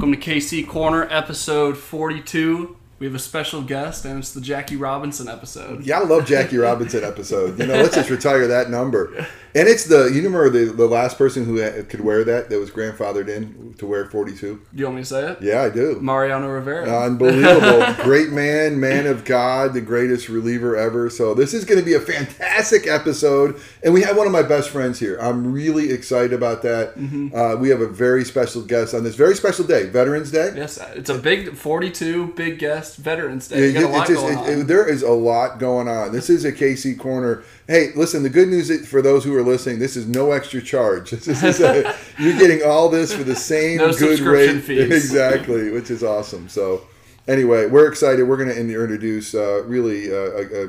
Welcome to KC Corner, episode 42. We have a special guest, and it's the Jackie Robinson episode. Yeah, I love Jackie Robinson episode. You know, let's just retire that number. And it's the you remember the the last person who had, could wear that that was grandfathered in to wear 42. Do you want me to say it? Yeah, I do. Mariano Rivera. Unbelievable. Great man, man of God, the greatest reliever ever. So this is going to be a fantastic episode. And we have one of my best friends here. I'm really excited about that. Mm-hmm. Uh, we have a very special guest on this very special day, Veterans Day. yes, it's a big 42, big guest, Veterans Day. You got a It- lot it just- going it- on. it- there is a lot going on. This is a KC corner. Hey, listen. The good news for those who are listening, this is no extra charge. This is a, you're getting all this for the same No good rate, fees. exactly, which is awesome. So, anyway, we're excited. We're going to introduce uh, really uh, a,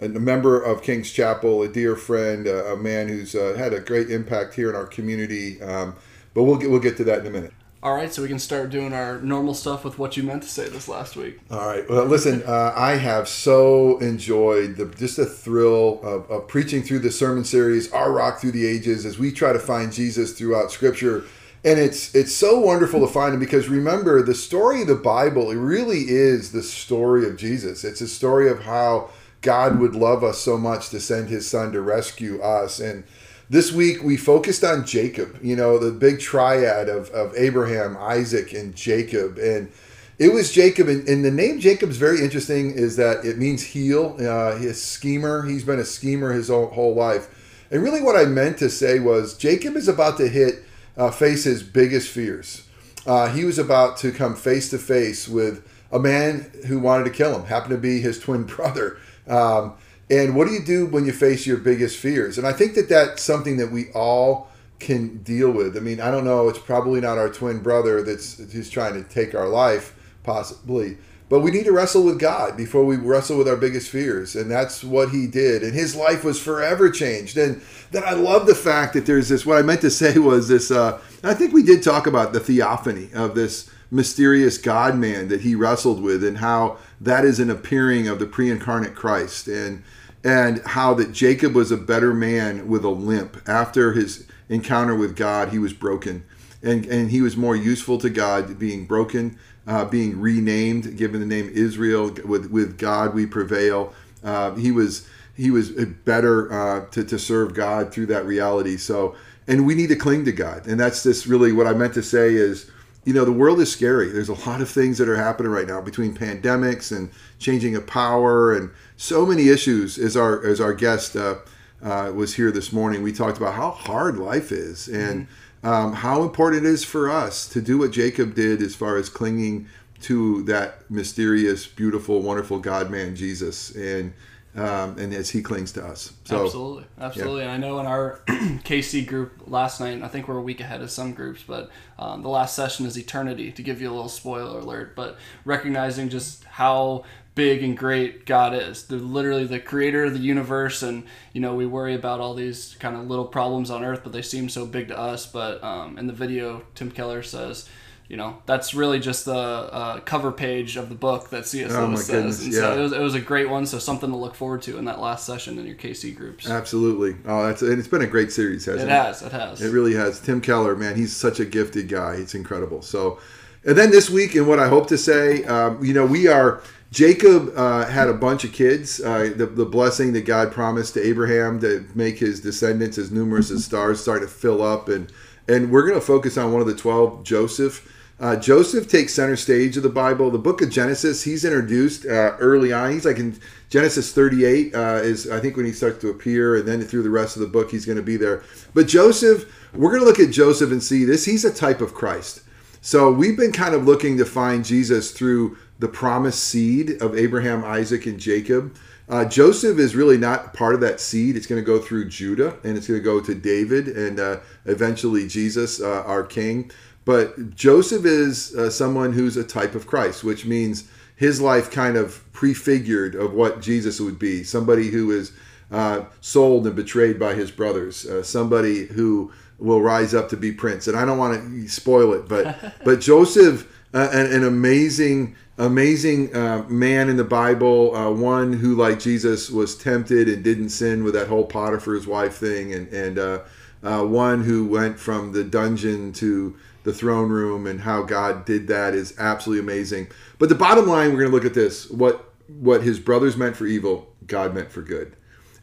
a, a member of King's Chapel, a dear friend, uh, a man who's uh, had a great impact here in our community. Um, but we'll get we'll get to that in a minute. All right, so we can start doing our normal stuff with what you meant to say this last week. All right. Well, listen, uh, I have so enjoyed the just the thrill of, of preaching through the sermon series, Our Rock Through the Ages, as we try to find Jesus throughout Scripture. And it's it's so wonderful to find him because remember the story of the Bible. It really is the story of Jesus. It's a story of how God would love us so much to send His Son to rescue us. And this week we focused on Jacob. You know the big triad of of Abraham, Isaac, and Jacob. And it was Jacob, and, and the name Jacob's very interesting. Is that it means heel? Uh, his schemer. He's been a schemer his whole, whole life. And really, what I meant to say was Jacob is about to hit uh, face his biggest fears. Uh, he was about to come face to face with a man who wanted to kill him. Happened to be his twin brother. Um, and what do you do when you face your biggest fears? And I think that that's something that we all can deal with. I mean, I don't know. It's probably not our twin brother that's who's trying to take our life, possibly. But we need to wrestle with God before we wrestle with our biggest fears. And that's what he did. And his life was forever changed. And then I love the fact that there's this, what I meant to say was this, uh, I think we did talk about the theophany of this mysterious God man that he wrestled with and how that is an appearing of the pre incarnate Christ. And and how that Jacob was a better man with a limp. After his encounter with God, he was broken. And, and he was more useful to God being broken, uh, being renamed, given the name Israel. With, with God we prevail. Uh, he was he was better uh, to, to serve God through that reality. So, and we need to cling to God. And that's just really what I meant to say is, you know, the world is scary. There's a lot of things that are happening right now between pandemics and changing of power and so many issues. As our as our guest uh, uh, was here this morning, we talked about how hard life is and um, how important it is for us to do what Jacob did as far as clinging to that mysterious, beautiful, wonderful God man Jesus and. Um, and as he clings to us, so absolutely, absolutely. And I know in our KC group last night, I think we're a week ahead of some groups, but um, the last session is eternity. To give you a little spoiler alert, but recognizing just how big and great God is, literally the creator of the universe, and you know we worry about all these kind of little problems on Earth, but they seem so big to us. But um, in the video, Tim Keller says. You know, that's really just the uh, cover page of the book that C.S. Oh, Lewis goodness, says. And yeah. so it was, it was a great one, so something to look forward to in that last session in your KC groups. absolutely. Oh, that's and it's been a great series, hasn't It it? has. It has. It really has. Tim Keller, man, he's such a gifted guy. It's incredible. So, and then this week, and what I hope to say, um, you know, we are. Jacob uh, had a bunch of kids. Uh, the, the blessing that God promised to Abraham to make his descendants as numerous as stars started to fill up, and and we're going to focus on one of the twelve, Joseph. Uh, Joseph takes center stage of the Bible. The book of Genesis, he's introduced uh, early on. He's like in Genesis 38 uh, is I think when he starts to appear, and then through the rest of the book, he's going to be there. But Joseph, we're going to look at Joseph and see this. He's a type of Christ. So we've been kind of looking to find Jesus through the promised seed of Abraham, Isaac, and Jacob. Uh, Joseph is really not part of that seed. It's going to go through Judah, and it's going to go to David, and uh, eventually Jesus, uh, our King. But Joseph is uh, someone who's a type of Christ, which means his life kind of prefigured of what Jesus would be. Somebody who is uh, sold and betrayed by his brothers. Uh, somebody who will rise up to be prince. And I don't want to spoil it, but but Joseph, uh, an, an amazing amazing uh, man in the Bible, uh, one who like Jesus was tempted and didn't sin with that whole Potiphar's wife thing, and and uh, uh, one who went from the dungeon to the throne room and how God did that is absolutely amazing. But the bottom line, we're going to look at this: what what his brothers meant for evil, God meant for good.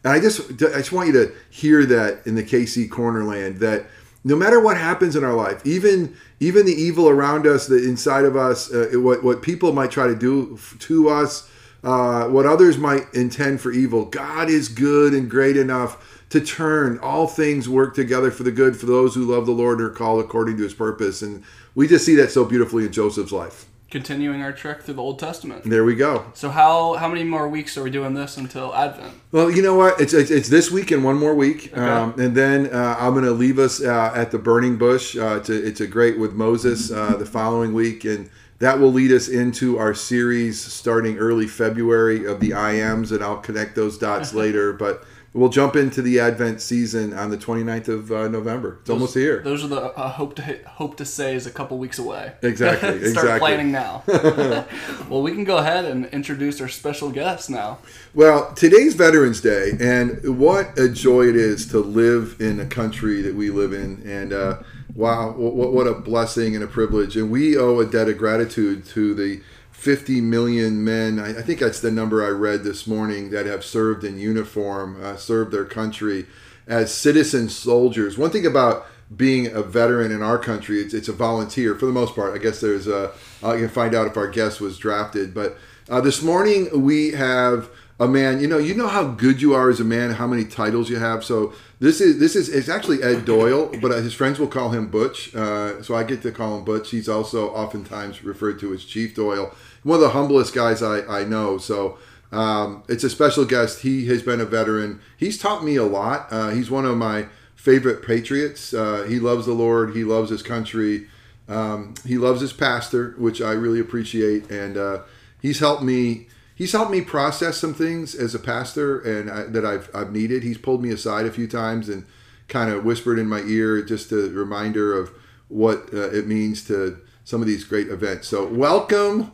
And I just I just want you to hear that in the KC Cornerland that no matter what happens in our life, even even the evil around us, the inside of us, uh, what what people might try to do to us, uh, what others might intend for evil, God is good and great enough to turn all things work together for the good for those who love the Lord and are called according to His purpose. And we just see that so beautifully in Joseph's life continuing our trek through the Old Testament. There we go. So how how many more weeks are we doing this until Advent? Well, you know what? It's it's, it's this week and one more week, okay. um, and then uh, I'm going to leave us uh, at the burning bush. Uh, it's a, it's a great with Moses uh, the following week, and that will lead us into our series starting early February of the IMs, and I'll connect those dots later. But We'll jump into the Advent season on the 29th of uh, November. It's those, almost here. Those are the uh, hope to hit, hope to say is a couple weeks away. Exactly. Start exactly. planning now. well, we can go ahead and introduce our special guest now. Well, today's Veterans Day, and what a joy it is to live in a country that we live in, and uh, wow, what, what a blessing and a privilege, and we owe a debt of gratitude to the 50 million men, I, think that's the number I read this morning, that have served in uniform, uh, served their country as citizen soldiers. One thing about being a veteran in our country, it's, it's a volunteer for the most part. I guess there's a, I can find out if our guest was drafted. But uh, this morning we have a man, you know, you know how good you are as a man, how many titles you have. So this is this is it's actually Ed Doyle, but uh, his friends will call him Butch. Uh, so I get to call him Butch. He's also oftentimes referred to as Chief Doyle one of the humblest guys I, I know. So um, it's a special guest. He has been a veteran. He's taught me a lot. Uh, he's one of my favorite patriots. Uh, he loves the Lord. He loves his country. Um, he loves his pastor, which I really appreciate. And uh, he's helped me. He's helped me process some things as a pastor, and I, that I've I've needed. He's pulled me aside a few times and kind of whispered in my ear, just a reminder of what uh, it means to some of these great events. So welcome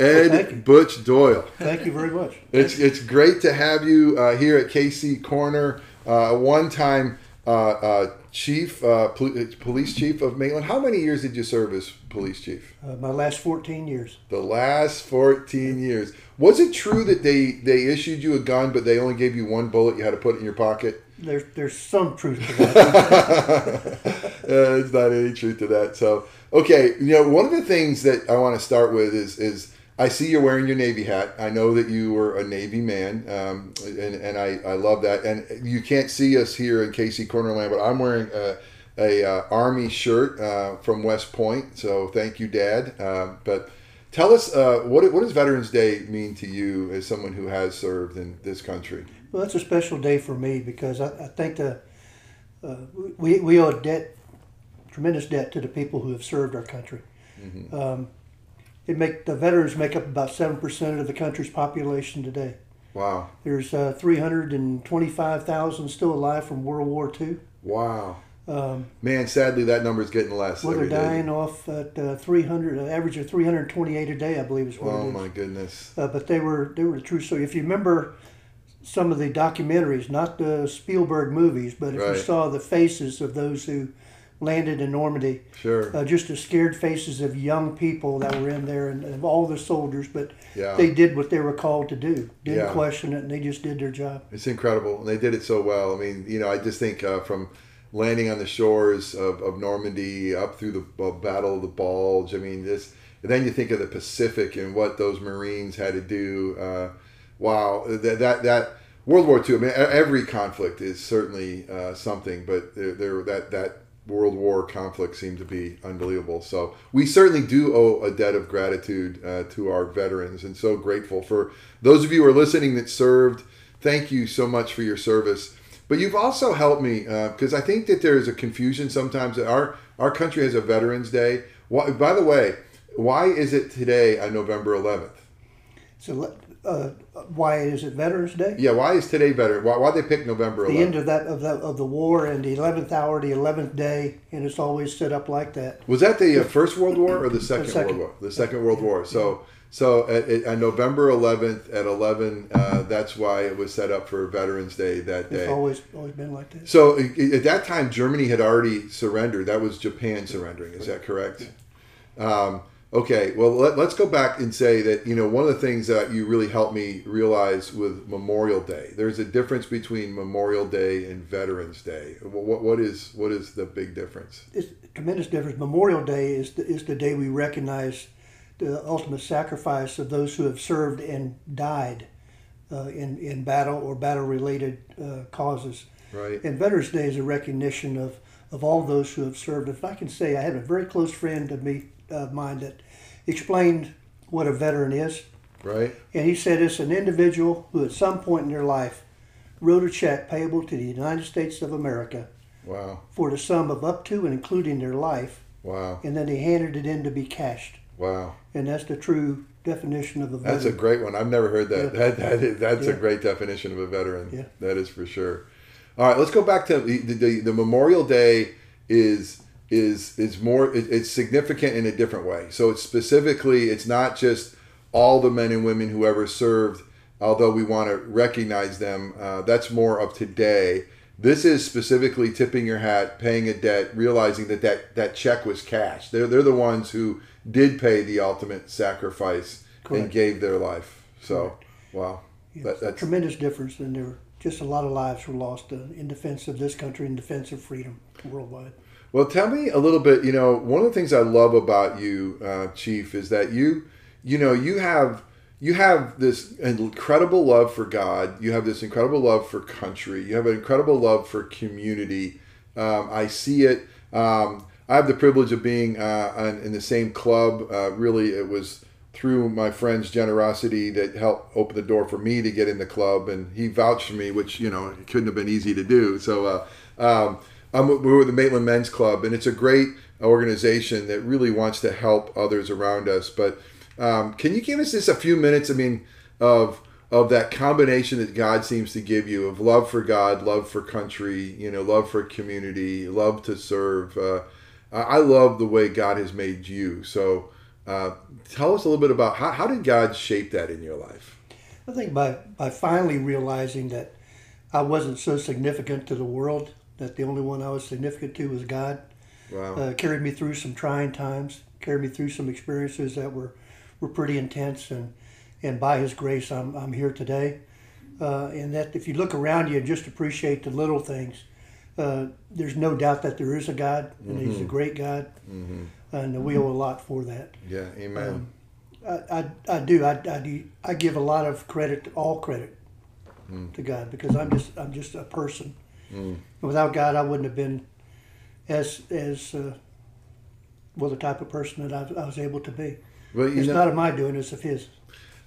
Ed well, Butch Doyle. Thank you very much. It's it's great to have you uh, here at KC Corner. Uh, one time uh, uh chief, uh, police chief of Maitland. How many years did you serve as police chief? Uh, my last fourteen years. The last fourteen years. Was it true that they they issued you a gun, but they only gave you one bullet? You had to put it in your pocket. There's there's some truth to that. there's not any truth to that. So okay, you know, one of the things that I want to start with is is I see you're wearing your Navy hat. I know that you were a Navy man, um, and, and I, I love that. And you can't see us here in KC Cornerland, but I'm wearing a, a uh, Army shirt uh, from West Point. So thank you, Dad. Uh, but tell us, uh, what, what does Veterans Day mean to you as someone who has served in this country? Well, it's a special day for me because I, I think the, uh, we, we owe a debt, tremendous debt to the people who have served our country. Mm-hmm. Um, it make the veterans make up about seven percent of the country's population today. Wow. There's uh, 325,000 still alive from World War II. Wow. Um, Man, sadly, that number is getting less. Well, they're dying day. off at uh, 300, an average of 328 a day, I believe is what oh, it is. my goodness. Uh, but they were they were the true story. If you remember some of the documentaries, not the Spielberg movies, but if right. you saw the faces of those who landed in Normandy. Sure. Uh, just the scared faces of young people that were in there and, and all the soldiers, but yeah. they did what they were called to do. Didn't yeah. question it, and they just did their job. It's incredible, and they did it so well. I mean, you know, I just think uh, from landing on the shores of, of Normandy up through the uh, Battle of the Bulge. I mean, this. And then you think of the Pacific and what those Marines had to do. Uh, wow, that that that. World War II. I mean, every conflict is certainly uh, something, but there, there that that World War conflict seemed to be unbelievable. So we certainly do owe a debt of gratitude uh, to our veterans, and so grateful for those of you who are listening that served. Thank you so much for your service. But you've also helped me because uh, I think that there is a confusion sometimes that our our country has a Veterans Day. Why, by the way, why is it today on November 11th? So, uh, why is it Veterans Day? Yeah, why is today better? Why why they pick November The 11th? end of that of the of the war and the eleventh hour, the eleventh day, and it's always set up like that. Was that the uh, First World War or the Second, second. World War? The Second World War. So, so at, at, on November 11th at 11, uh, that's why it was set up for Veterans Day that It's day. always always been like that. So at that time, Germany had already surrendered. That was Japan surrendering. Is that correct? Um, okay. Well, let, let's go back and say that you know one of the things that you really helped me realize with Memorial Day. There's a difference between Memorial Day and Veterans Day. What, what, what is what is the big difference? It's a tremendous difference. Memorial Day is the, is the day we recognize the ultimate sacrifice of those who have served and died uh, in in battle or battle related uh, causes. Right. And Veterans Day is a recognition of, of all those who have served. If I can say, I had a very close friend of me of mine that explained what a veteran is, Right. and he said it's an individual who, at some point in their life, wrote a check payable to the United States of America Wow. for the sum of up to and including their life, Wow. and then they handed it in to be cashed. Wow. And that's the true definition of a veteran. That's a great one. I've never heard that. Yeah. That, that is, that's a great definition of a veteran. Yeah. That is for sure. All right, let's go back to the, the, the Memorial Day is is is more it, it's significant in a different way. So it's specifically it's not just all the men and women who ever served, although we want to recognize them. Uh, that's more of today. This is specifically tipping your hat, paying a debt, realizing that that, that check was cashed. They're, they're the ones who did pay the ultimate sacrifice and gave their life. So, wow. Yeah, That- it's a tremendous difference, and there were just a lot of lives were lost uh, in defense of this country, in defense of freedom worldwide. Well, tell me a little bit. You know, one of the things I love about you, uh, Chief, is that you, you know, you have you have this incredible love for God. You have this incredible love for country. You have an incredible love for community. Um, I see it. Um, I have the privilege of being uh, in the same club. Uh, really, it was through my friend's generosity that helped open the door for me to get in the club, and he vouched for me, which you know it couldn't have been easy to do. So uh, um, I'm, we're with the Maitland Men's Club, and it's a great organization that really wants to help others around us. But um, can you give us just a few minutes? I mean, of of that combination that God seems to give you of love for God, love for country, you know, love for community, love to serve. Uh, I love the way God has made you. So, uh, tell us a little bit about how, how did God shape that in your life? I think by, by finally realizing that I wasn't so significant to the world, that the only one I was significant to was God, Wow. uh, carried me through some trying times, carried me through some experiences that were, were pretty intense, and, and by His grace, I'm, I'm here today. Uh, and that if you look around you and just appreciate the little things, uh, there's no doubt that there is a God, and He's a great God, and we owe a lot for that. yeah. Amen. I, I, I do. I, I do. I give a lot of credit, all credit, to God because I'm just I'm just a person. And without God, I wouldn't have been as as uh, well the type of person that I, I was able to be. well, It's know, not of my doing; it's of His.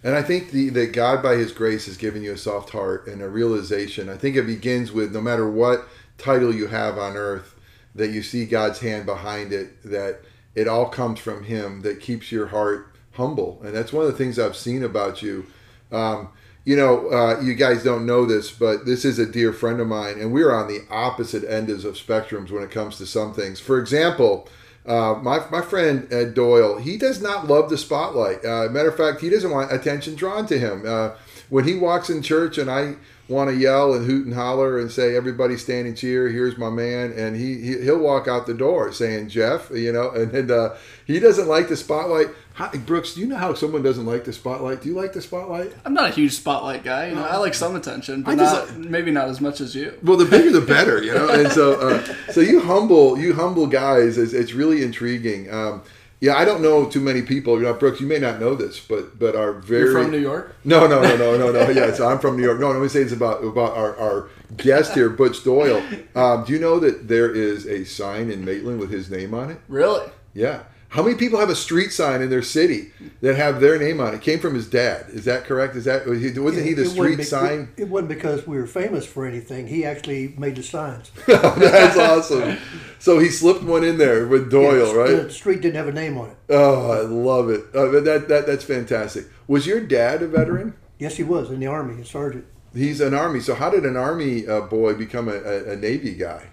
And I think the, that God, by His grace, has given you a soft heart and a realization. I think it begins with no matter what title you have on earth, that you see God's hand behind it, that it all comes from Him, that keeps your heart humble. And that's one of the things I've seen about you. Um, you know, uh, you guys don't know this, but this is a dear friend of mine, and we're on the opposite ends of spectrums when it comes to some things. For example, uh, my, my friend Ed Doyle, he does not love the spotlight. Uh, matter of fact, he doesn't want attention drawn to him. Uh, when he walks in church and I want to yell and hoot and holler and say, everybody stand and cheer, here's my man, and he, he, he'll walk out the door saying, Jeff, you know, and, and uh, he doesn't like the spotlight. How, Brooks, do you know how someone doesn't like the spotlight? Do you like the spotlight? I'm not a huge spotlight guy. You know, I like some attention, but not, maybe not as much as you. Well, the bigger the better, you know. And so, uh, so you humble, you humble guys. It's, it's really intriguing. Um, yeah, I don't know too many people. You know, Brooks, you may not know this, but but are very. You're from New York. No, no, no, no, no, no. Yes, I'm from New York. No, let me say it's about about our, our guest here, Butch Doyle. Um, do you know that there is a sign in Maitland with his name on it? Really? Yeah. How many people have a street sign in their city that have their name on it? Came from his dad. Is that correct? Is that wasn't he the street be- sign? It wasn't because we were famous for anything. He actually made the signs. That's awesome. So he slipped one in there with Doyle, Yeah, right? The street didn't have a name on it. Oh, I love it. Uh, that, that that's fantastic. Was your dad a veteran? Yes, he was in the army, a sergeant. He's an army. So how did an army uh, boy become a, a, a navy guy?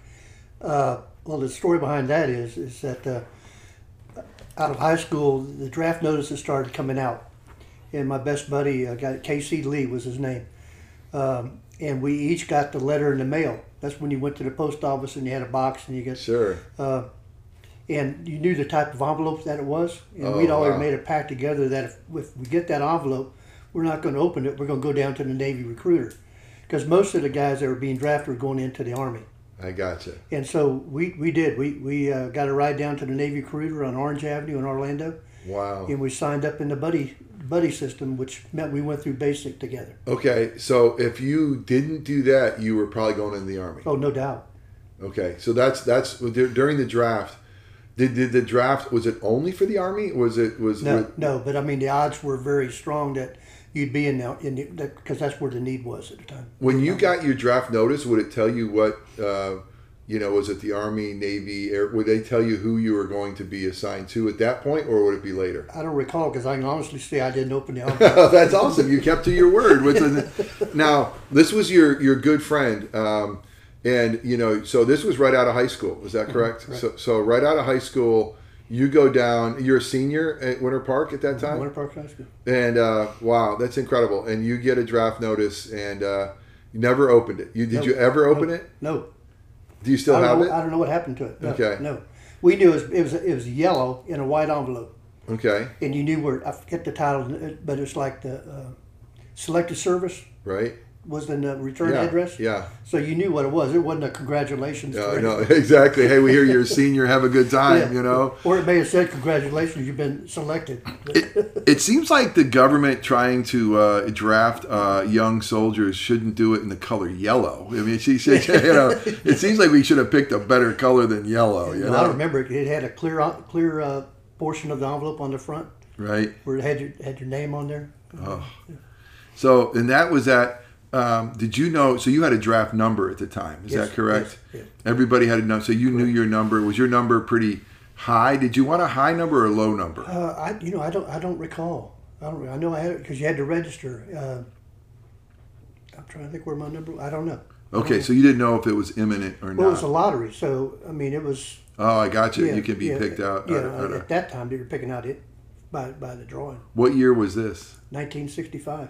Uh, well, the story behind that is is that uh, out of high school, the draft notices started coming out, and my best buddy, guy K.C. Lee was his name, um, and we each got the letter in the mail. That's when you went to the post office and you had a box and you got Sure. uh, and you knew the type of envelope that it was. And Oh, we'd already wow. made a pact together that if, if we get that envelope, we're not going to open it. We're going to go down to the Navy recruiter, because most of the guys that were being drafted were going into the Army. I gotcha. And so we, we did. We, we uh, got a ride down to the Navy recruiter on Orange Avenue in Orlando, Wow. and we signed up in the buddy buddy system, which meant we went through basic together. Okay, so if you didn't do that, you were probably going in the army. Oh, no doubt. Okay, so that's that's during the draft. Did, did the draft was it only for the army? Was it was No, with- no, but I mean the odds were very strong that you'd be in the in because that's where the need was at the time. when you got your draft notice? Would it tell you what uh, you know? Was it the army, navy, air? Would they tell you who you were going to be assigned to at that point, or would it be later? I don't recall because I can honestly say I didn't open the. That's awesome. You kept to your word. With the, now, this was your your good friend, um, and you know, so this was right out of high school. Is that correct? correct. So, so right out of high school, you go down. You're a senior at Winter Park at that time, Winter Park High School. and uh, wow, that's incredible. And you get a draft notice, and uh, you never opened it. You did No. you ever open No. it? No, Do you still have know, it? I don't know what happened to it. No, Okay. No, we knew it was, it was it was yellow in a white envelope, Okay, and you knew where I forget the title, but it's like the uh, Selective Service right? Was in the return Yeah, address. yeah. So you knew what it was. It wasn't a congratulations. Uh, or no, exactly. Hey, we hear you're a senior. Have a good time. Yeah. You know. Or it may have said congratulations, you've been selected. it, it seems like the government trying to uh, draft uh, young soldiers shouldn't do it in the color yellow. I mean, she said, you know, it seems like we should have picked a better color than yellow. You Well, I remember it, it had a clear clear uh, portion of the envelope on the front right? where it had your had your name on there. Oh. So, and that was at. Um, did you know? So you had a draft number at the time. Is Yes, that correct? yes, Everybody had a number. So you knew your number. Was your number pretty high? Did you want a high number or a low number? Uh, I you know I don't I don't recall. I don't. I know I had it because you had to register. Uh, I'm trying to think where my number. I don't know. Okay, so you didn't know if it was imminent or not. Well, it was a lottery, so I mean it was. Oh, I got you. yeah, you can be yeah, picked out. Yeah, out of- out at that time they were picking out it by by the drawing. what year was this? 1965,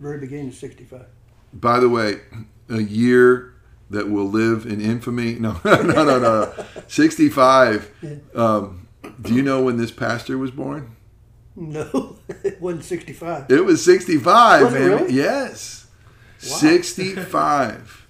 very beginning of 65. By the way, a year that will live in infamy. No, no, no, no. no. 65. Um, do you know when this pastor was born? No, it wasn't 65. It was 65, Was it man. really? Yes. Wow. 65.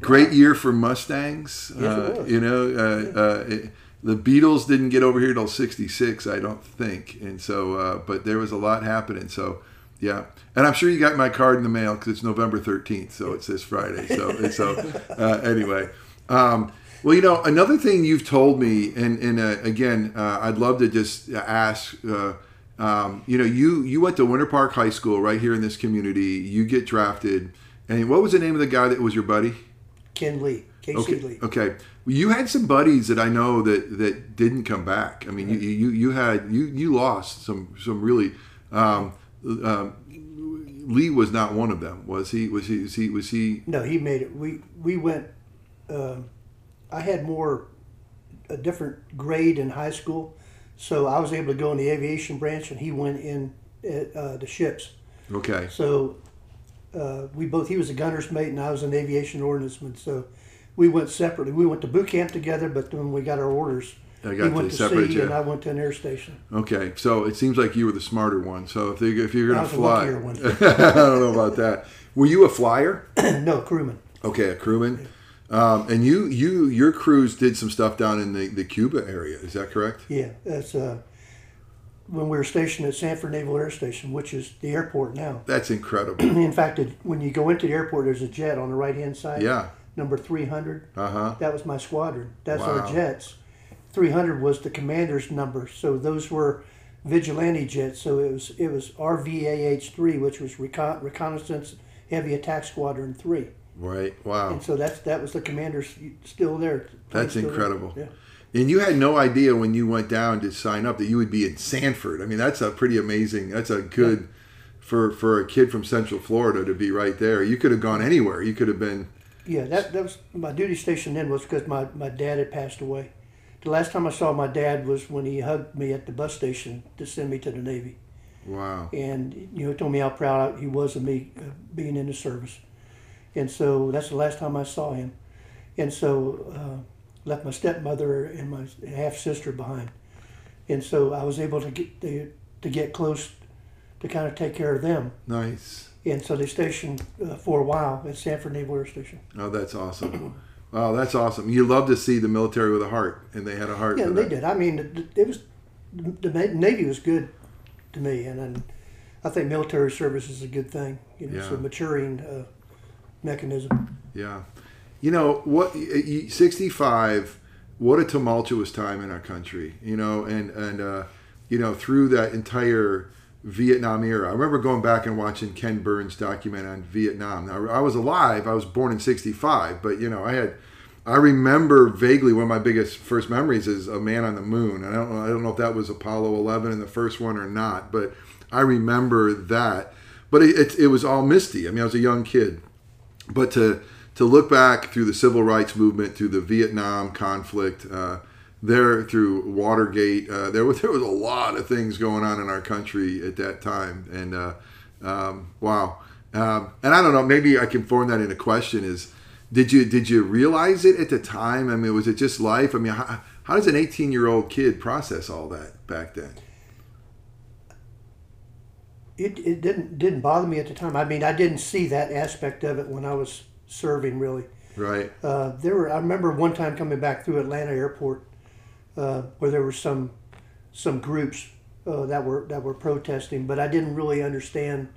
Great year for Mustangs. Yes, uh. You know, uh, uh, it, the Beatles didn't get over here till 66, I don't think. And so, uh, but there was a lot happening. So, yeah. And I'm sure you got my card in the mail because it's November 13th. So it's this Friday. So, so uh, anyway. Um, well, you know, another thing you've told me, and, and uh, again, uh, I'd love to just ask. Uh, um, you know, you you went to Winter Park High School right here in this community. You get drafted, and what was the name of the guy that was your buddy? Ken Lee, Casey Okay, Lee. okay. Well, you had some buddies that I know that that didn't come back. I mean, you you, you had you you lost some some really. Um, um, Lee was not one of them, was he? Was he? Was he? Was he? No, he made it. We we went. um I had more a different grade in high school, so I was able to go in the aviation branch, and he went in at uh, the ships. Okay. So uh, we both. He was a gunner's mate, and I was an aviation ordnanceman. So we went separately. We went to boot camp together, but when we got our orders, I he got went to separate sea, you. and I went to an air station. Okay, so it seems like you were the smarter one. So if they, if you're going to fly, one. I don't know about that. Were you a flyer? no, crewman. Okay, a crewman. Um, and you, you, your crews did some stuff down in the, the Cuba area. Is that correct? Yeah, that's uh, when we were stationed at Sanford Naval Air Station, which is the airport now. That's incredible. In fact, it, when you go into the airport, there's a jet on the right hand side. Yeah. Number 300. Uh huh. That was my squadron. That's Wow. our jets. 300 was the commander's number. So those were vigilante jets. So it was it was RVAH three, which was recon, reconnaissance heavy attack squadron three. Right. Wow. And so that's that was the commander's still there. That's Still there. incredible. Yeah. And you had no idea when you went down to sign up that you would be in Sanford. I mean, that's a pretty amazing. That's a good for for a kid from Central Florida to be right there. You could have gone anywhere. You could have been. Yeah, that, that was my duty station then was because my, my dad had passed away. The last time I saw my dad was when he hugged me at the bus station to send me to the Navy. Wow. And, you know, told me how proud he was of me uh, being in the service. And so that's the last time I saw him. And so uh, left my stepmother and my half sister behind. And so I was able to get to, to get close to kind of take care of them. Nice. And so they stationed uh, for a while at Sanford Naval Air Station. Oh, that's awesome. Wow, that's awesome. You love to see the military with a heart, and they had a heart. Yeah, they that. did. I mean, it, was the Navy was good to me, and, and I think military service is a good thing. You know, it's a maturing uh, mechanism. Yeah. You know, what 65 what a tumultuous time in our country, you know, and and uh, you know, through that entire Vietnam era. I remember going back and watching Ken Burns document on Vietnam. Now, I was alive. I was born in 65, but you know, I had I remember vaguely one of my biggest first memories is a man on the moon. I don't know I don't know if that was Apollo 11 in the first one or not, but I remember that. But it, it, it was all misty. I mean, I was a young kid but to to look back through the civil rights movement, through the Vietnam conflict, uh, there through Watergate, uh, there was there was a lot of things going on in our country at that time, and uh, um, wow, um, and I don't know, maybe I can form that into a question: is did you did you realize it at the time? I mean, was it just life? I mean, how, how does an 18 year old kid process all that back then? It, it didn't didn't bother me at the time. I mean, I didn't see that aspect of it when I was serving. Really, Right, uh, there were. I remember one time coming back through Atlanta Airport, uh, where there were some some groups uh, that were that were protesting, but I didn't really understand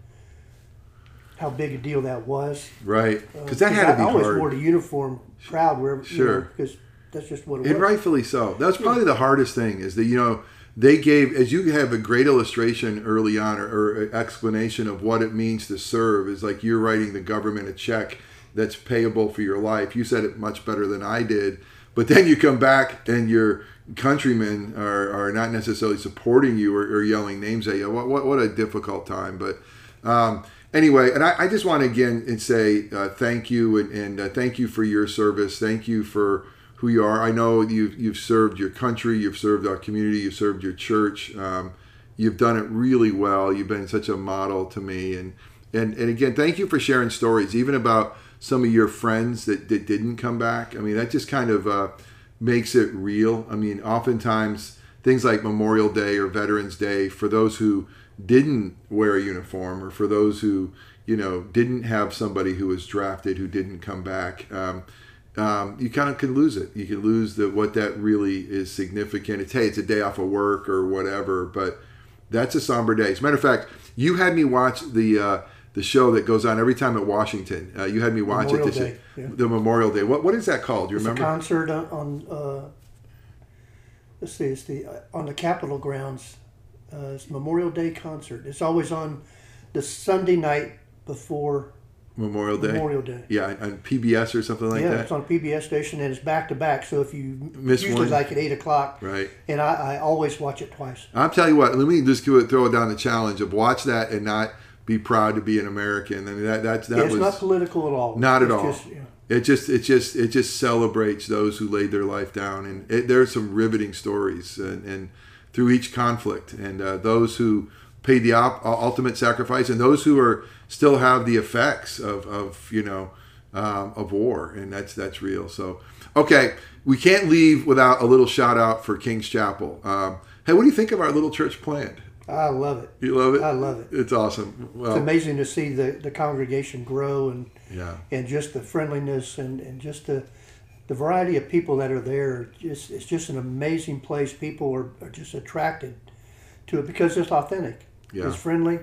how big a deal that was. right, Uh, because that had to be I always hard. wore the uniform proud wherever. Sure. Because that's just what it And was. rightfully so. That's probably the hardest thing is that you know they gave as you have a great illustration early on or, or explanation of what it means to serve is like you're writing the government a check that's payable for your life. You said it much better than I did, but then you come back and your countrymen are, are not necessarily supporting you or, or yelling names at you. What, what, what a difficult time, but. Um, anyway, and I, I just want to again and say uh, thank you and, and uh, thank you for your service. Thank you for who you are. I know you've you've served your country, you've served our community, you've served your church. Um, you've done it really well. You've been such a model to me, and and and again, thank you for sharing stories, even about some of your friends that, that didn't come back. I mean, that just kind of uh, makes it real. I mean, oftentimes things like Memorial Day or Veterans Day for those who didn't wear a uniform or for those who you know didn't have somebody who was drafted who didn't come back um, um, you kind of can lose it. You can lose the what that really is significant. It's hey it's a day off of work or whatever but that's a somber day. As a matter of fact you had me watch the uh, the show that goes on every time at Washington uh, you had me watch Memorial it this Day, yeah. the Memorial Day what what is that called do you It's remember a concert on, on uh, let's see, it's the uh, on the Capitol grounds. Uh, it's Memorial Day concert. It's always on the Sunday night before Memorial Day Memorial Day. yeah on PBS or something like yeah, that Yeah, it's on PBS station and it's back to back. So if you Miss usually one. like at eight o'clock, right and I, I always watch it twice. I'll tell you what. Let me just go- throw down the challenge of watch that and not be proud to be an American. I mean that that's that it's was not political at all. not at It's all. Just, yeah. It just it just it just celebrates those who laid their life down, and it, there's some riveting stories and, and through each conflict, and uh, those who paid the op- ultimate sacrifice, and those who are still have the effects of, of you know um, of war, and that's that's real. So okay, we can't leave without a little shout out for King's Chapel. Um, hey, what do you think of our little church plant? I love it. You love it. I love it. It's awesome. Well, It's amazing to see the, the congregation grow and yeah. and just the friendliness and, and just the the variety of people that are there. Just it's just an amazing place. People are, are just attracted to it because it's authentic. Yeah. It's friendly.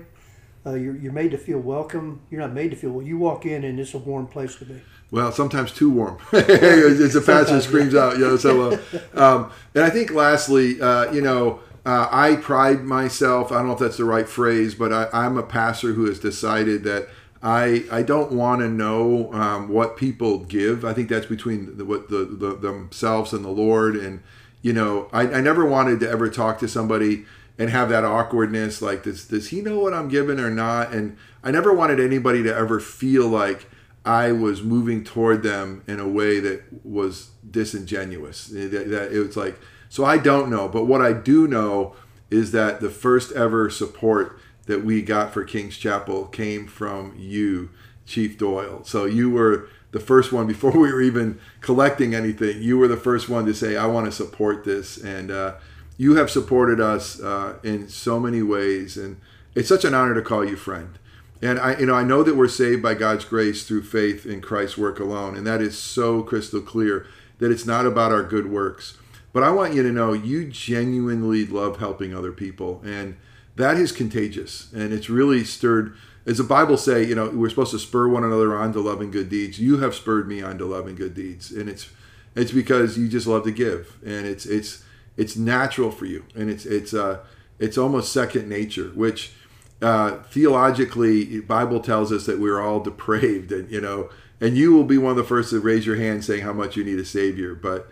Uh, you're, you're made to feel welcome. You're not made to feel well. You walk in and it's a warm place to be. Well, sometimes too warm, as the pastor screams out. You know, so uh, um, and I think lastly, uh, you know, uh, I pride myself. I don't know if that's the right phrase, but I, I'm a pastor who has decided that I I don't want to know um, what people give. I think that's between the, what the, the themselves and the Lord. And you know, I, I never wanted to ever talk to somebody and have that awkwardness like does does he know what I'm giving or not? And I never wanted anybody to ever feel like I was moving toward them in a way that was disingenuous. That, that it was like so I don't know, but what I do know is that the first ever support that we got for King's Chapel came from you, Chief Doyle. So you were the first one before we were even collecting anything. You were the first one to say, "I want to support this," and uh, you have supported us uh, in so many ways, and it's such an honor to call you friend. And I, you know, I know that we're saved by God's grace through faith in Christ's work alone, and that is so crystal clear that it's not about our good works. But I want you to know you genuinely love helping other people, and that is contagious, and it's really stirred. As the Bible say, you know, we're supposed to spur one another on to loving good deeds. You have spurred me on to loving good deeds, and it's it's because you just love to give, and it's it's it's natural for you, and it's it's uh it's almost second nature, which uh, theologically, Bible tells us that we're all depraved, and you know, and you will be one of the first to raise your hand saying how much you need a savior, but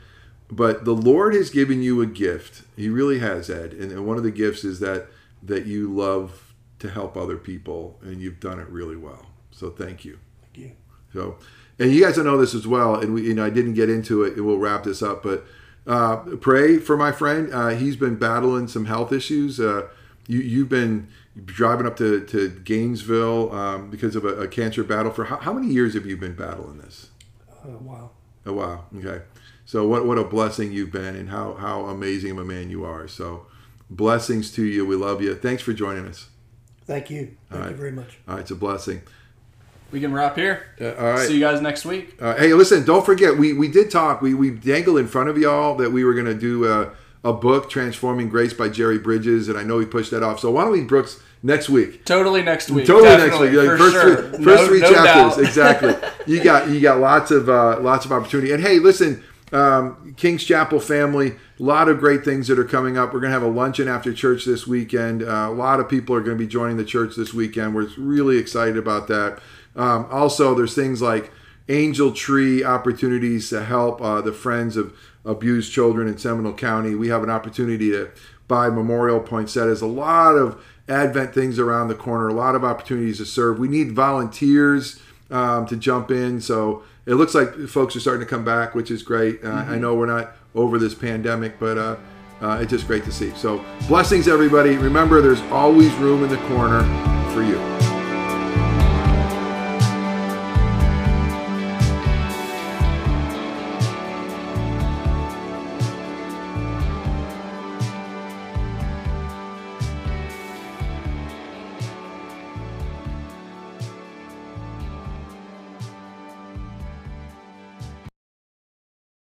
but the Lord has given you a gift. He really has, Ed. And one of the gifts is that that you love to help other people, and you've done it really well. So thank you. Thank you. So, and you guys know this as well. And we, you know, I didn't get into it, we'll wrap this up. But uh, pray for my friend. Uh, he's been battling some health issues. Uh, you, you've been driving up to, to Gainesville um, because of a, a, cancer battle. For how, how, many years have you been battling this? A while. A while. Okay. So what what a blessing you've been, and how how amazing of a man you are. So blessings to you. We love you. Thanks for joining us. Thank you. Thank you very much. All right, it's a blessing. We can wrap here. Uh, all right. See you guys next week. Uh, hey, listen, don't forget we we did talk. We we dangled in front of y'all that we were going to do a, a book, Transforming Grace by Jerry Bridges, and I know we pushed that off. So why don't we, Brooks? Next week. Totally next week. Totally Definitely, next week. Like first sure. three, first no, three no chapters. Doubt. exactly. You got you got lots of uh, lots of opportunity. And hey, listen, um, King's Chapel family, a lot of great things that are coming up. We're going to have a luncheon after church this weekend. Uh, a lot of people are going to be joining the church this weekend. We're really excited about that. Um, also, there's things like Angel Tree opportunities to help uh, the friends of abused children in Seminole County. We have an opportunity to buy memorial poinsettias. A lot of Advent things around the corner, a lot of opportunities to serve. We need volunteers um, to jump in. So it looks like folks are starting to come back, which is great. Uh, mm-hmm. I know we're not over this pandemic, but uh, uh, it's just great to see. So blessings, everybody. Remember, there's always room in the corner for you.